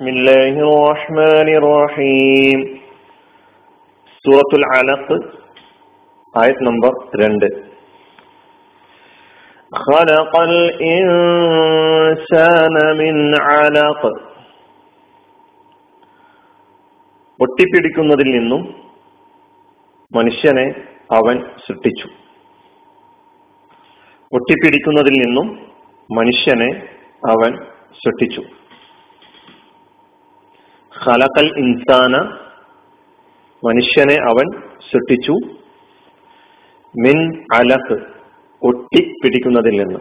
بسم الله الرحمن الرحيم سورة العلق آية نمبر 2 خلق الإنسان من علق ഒട്ടിപ്പിടിക്കുന്നതിൽ നിന്നും മനുഷ്യനെ അവൻ സൃഷ്ടിച്ചു ഒട്ടിപ്പിടിക്കുന്നതിൽ നിന്നും മനുഷ്യനെ അവൻ സൃഷ്ടിച്ചു ഖലഖൽ ഇൻസാന മനുഷ്യനെ അവൻ സൃഷ്ടിച്ചു. മിൻ അലഖ് ഒട്ടിപ്പിടിക്കുന്നതിൽ നിന്ന്.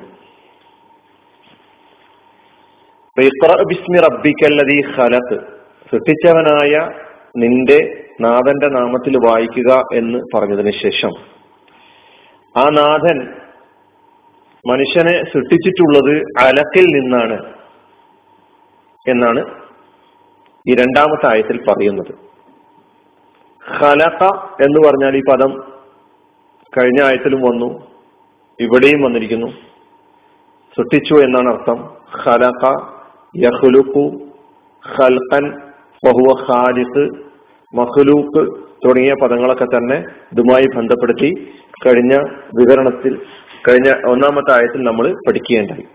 ബിസ്മി റബ്ബിക്കല്ലതി സൃഷ്ടിച്ചവനായ നിന്റെ നാഥന്റെ നാമത്തിൽ വായിക്കുക എന്ന് പറഞ്ഞതിന് ശേഷം. ആ നാഥൻ മനുഷ്യനെ സൃഷ്ടിച്ചിട്ടുള്ളത് അലക്കിൽ നിന്നാണ് എന്നാണ് ഈ രണ്ടാമത്തെ ആയത്തിൽ പറയുന്നത്. ഖലഖ എന്ന് പറഞ്ഞാൽ ഈ പദം കഴിഞ്ഞ ആയത്തിലും വന്നു ഇവിടെയും വന്നിരിക്കുന്നു. സൃഷ്ടിച്ചു എന്നാണ് അർത്ഥം. ഖലഖ യഹ്ലുഖു ഖൽഖൻ ബഹുവ ഖാലിഖ് മഹ്ലൂക്ക് തുടങ്ങിയ പദങ്ങളൊക്കെ തന്നെ ഇതുമായി ബന്ധപ്പെടുത്തി കഴിഞ്ഞ വിവരണത്തിൽ കഴിഞ്ഞ ഒന്നാമത്തെ ആയത്തിൽ നമ്മൾ പഠിക്കുകയുണ്ടായി.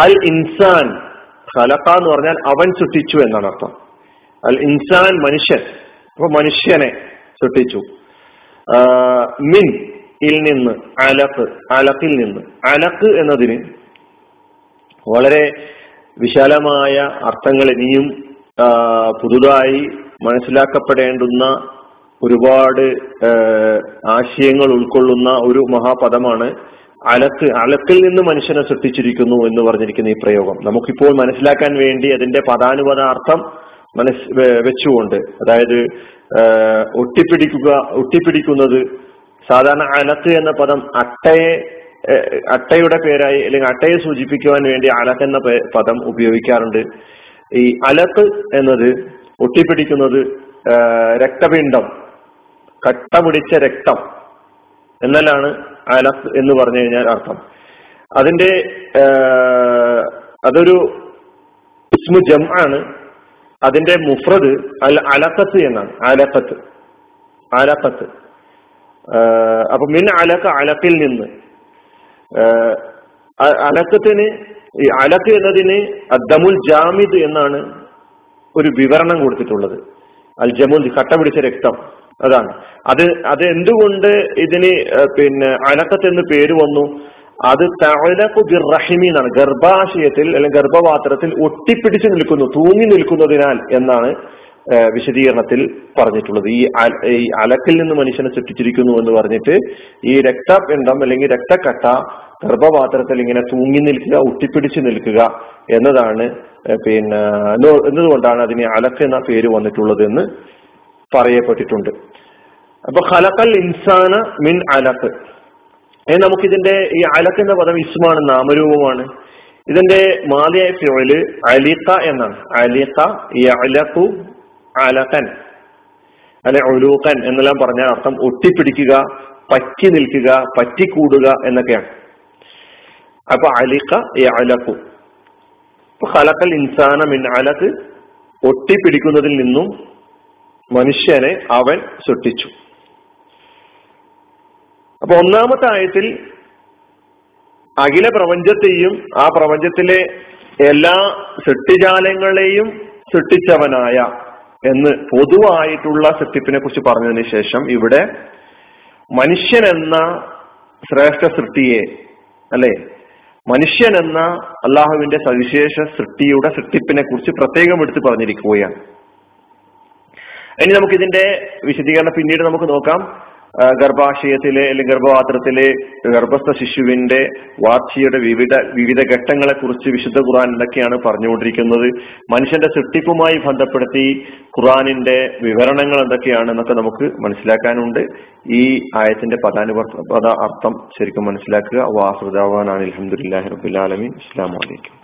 അൽ ഇൻസാൻ ഖലഖ എന്ന് പറഞ്ഞാൽ അവൻ സൃഷ്ടിച്ചു എന്നാണ് അർത്ഥം. അൽ ഇൻസാൻ മനുഷ്യൻ അപ്പൊ മനുഷ്യനെ സൃഷ്ടിച്ചു മിൻ ഇൽ നിന്ന് അലക്ക് അലക്കിൽ നിന്ന്. അലക്ക് എന്നതിന് വളരെ വിശാലമായ അർത്ഥങ്ങൾ ഇനിയും പുതുതായി മനസ്സിലാക്കപ്പെടേണ്ടുന്ന ഒരുപാട് ആശയങ്ങൾ ഉൾക്കൊള്ളുന്ന ഒരു മഹാപദമാണ് അലക്ക് അലക്കിൽ നിന്ന് മനുഷ്യനെ സൃഷ്ടിച്ചിരിക്കുന്നു എന്ന് പറഞ്ഞിരിക്കുന്ന ഈ പ്രയോഗം. നമുക്കിപ്പോൾ മനസ്സിലാക്കാൻ വേണ്ടി അതിന്റെ പദാനുപത അർത്ഥം മനസ് വെച്ചുകൊണ്ട് അതായത് ഒട്ടിപ്പിടിക്കുക ഒട്ടിപ്പിടിക്കുന്നത് സാധാരണ അലക്ക് എന്ന പദം അട്ടയെ അട്ടയുടെ പേരായി അല്ലെങ്കിൽ അട്ടയെ സൂചിപ്പിക്കുവാൻ വേണ്ടി അലക്ക് എന്ന പദം ഉപയോഗിക്കാറുണ്ട്. ഈ അലക്ക് എന്നത് ഒട്ടിപ്പിടിക്കുന്നത് രക്തപിണ്ഡം കട്ടപിടിച്ച രക്തം എന്നാലാണ് അലഖ് എന്ന് പറഞ്ഞു കഴിഞ്ഞാൽ അർത്ഥം. അതിന്റെ അതൊരു ഇസ്മു ജം ആണ് അതിന്റെ മുഫ്രദ് അൽ അലക്കത്ത് എന്നാണ്. അലക്കത്ത് അലക്കത്ത് അപ്പൊ മിൻ അലക്ക അലക്കിൽ നിന്ന്. അലക്കത്തിന് ഈ അലക്ക് എന്നതിന് അദ്ദമുൽ ജാമിദ് എന്നാണ് ഒരു വിവരണം കൊടുത്തിട്ടുള്ളത്. അൽ ജമുൽ കട്ട പിടിച്ച രക്തം. അതാണ്. അത് അത് എന്തുകൊണ്ട് ഇതിന് പിന്നെ അലക്കത്ത് എന്ന് പേര് വന്നു? അത് റഹിമി എന്നാണ്. ഗർഭാശയത്തിൽ അല്ലെങ്കിൽ ഗർഭപാത്രത്തിൽ ഒട്ടിപ്പിടിച്ചു നിൽക്കുന്നു തൂങ്ങി നിൽക്കുന്നതിനാൽ എന്നാണ് വിശദീകരണത്തിൽ പറഞ്ഞിട്ടുള്ളത്. ഈ ഈ അലക്കിൽ നിന്ന് മനുഷ്യനെ സൃഷ്ടിച്ചിരിക്കുന്നു എന്ന് പറഞ്ഞിട്ട് ഈ രക്തപിണ്ഡം അല്ലെങ്കിൽ രക്തക്കട്ട ഗർഭപാത്രത്തിൽ ഇങ്ങനെ തൂങ്ങി നിൽക്കുക ഒട്ടിപ്പിടിച്ചു നിൽക്കുക എന്നതാണ് പിന്നെ എന്നതുകൊണ്ടാണ് അതിന് അലക്ക് എന്ന പേര് വന്നിട്ടുള്ളത് എന്ന് പറയപ്പെട്ടിട്ടുണ്ട്. അപ്പൊ ഖലക്കൽ ഇൻസാന മിൻ അലക്ക് നമുക്കിതിന്റെ ഈ അലക്ക് എന്ന പദം ഇസ്മാണ് നാമരൂപമാണ്. ഇതിന്റെ മാതിയായ ഫിയോൽ അലിഖ എന്നാണ്. അലിഖ അലക്കു അലക്കൻ അല്ലെ ഒലൂക്കൻ എന്നെല്ലാം പറഞ്ഞ അർത്ഥം ഒട്ടിപ്പിടിക്കുക പറ്റി നിൽക്കുക പറ്റിക്കൂടുക എന്നൊക്കെയാണ്. അപ്പൊ അലിഖ അലക്കു ഖലക്കൽ ഇൻസാന മിൻ അലക്ക് ഒട്ടിപ്പിടിക്കുന്നതിൽ നിന്നും മനുഷ്യനെ അവൻ സൃഷ്ടിച്ചു. അപ്പൊ ഒന്നാമത്തെ ആയത്തിൽ അഖില പ്രപഞ്ചത്തെയും ആ പ്രപഞ്ചത്തിലെ എല്ലാ സൃഷ്ടിജാലങ്ങളെയും സൃഷ്ടിച്ചവനായ എന്ന് പൊതുവായിട്ടുള്ള സൃഷ്ടിപ്പിനെ കുറിച്ച് പറഞ്ഞതിന് ശേഷം ഇവിടെ മനുഷ്യൻ എന്ന ശ്രേഷ്ഠ സൃഷ്ടിയെ അല്ലെ? മനുഷ്യൻ എന്ന അള്ളാഹുവിന്റെ സവിശേഷ സൃഷ്ടിയുടെ സൃഷ്ടിപ്പിനെ കുറിച്ച് പ്രത്യേകം എടുത്ത് പറഞ്ഞിരിക്കുകയാണ്. ഇനി നമുക്ക് ഇതിന്റെ വിശദീകരണം പിന്നീട് നമുക്ക് നോക്കാം. ഗർഭാശയത്തിലെ അല്ലെങ്കിൽ ഗർഭപാത്രത്തിലെ ഗർഭസ്ഥ ശിശുവിന്റെ വാർച്ചയുടെ വിവിധ വിവിധ ഘട്ടങ്ങളെ കുറിച്ച് വിശുദ്ധ ഖുറാൻ എന്തൊക്കെയാണ് പറഞ്ഞുകൊണ്ടിരിക്കുന്നത്? മനുഷ്യന്റെ സൃഷ്ടിപ്പുമായി ബന്ധപ്പെടുത്തി ഖുറാനിന്റെ വിവരണങ്ങൾ എന്തൊക്കെയാണെന്നൊക്കെ നമുക്ക് മനസ്സിലാക്കാനുണ്ട്. ഈ ആയത്തിന്റെ പദാനുപദ അർത്ഥം ശരിക്കും മനസ്സിലാക്കുക. വാസുദാവാനാണ് അലഹമുല്ലാഹി റബുലാലമി ഇസ്ലാം വലൈക്കും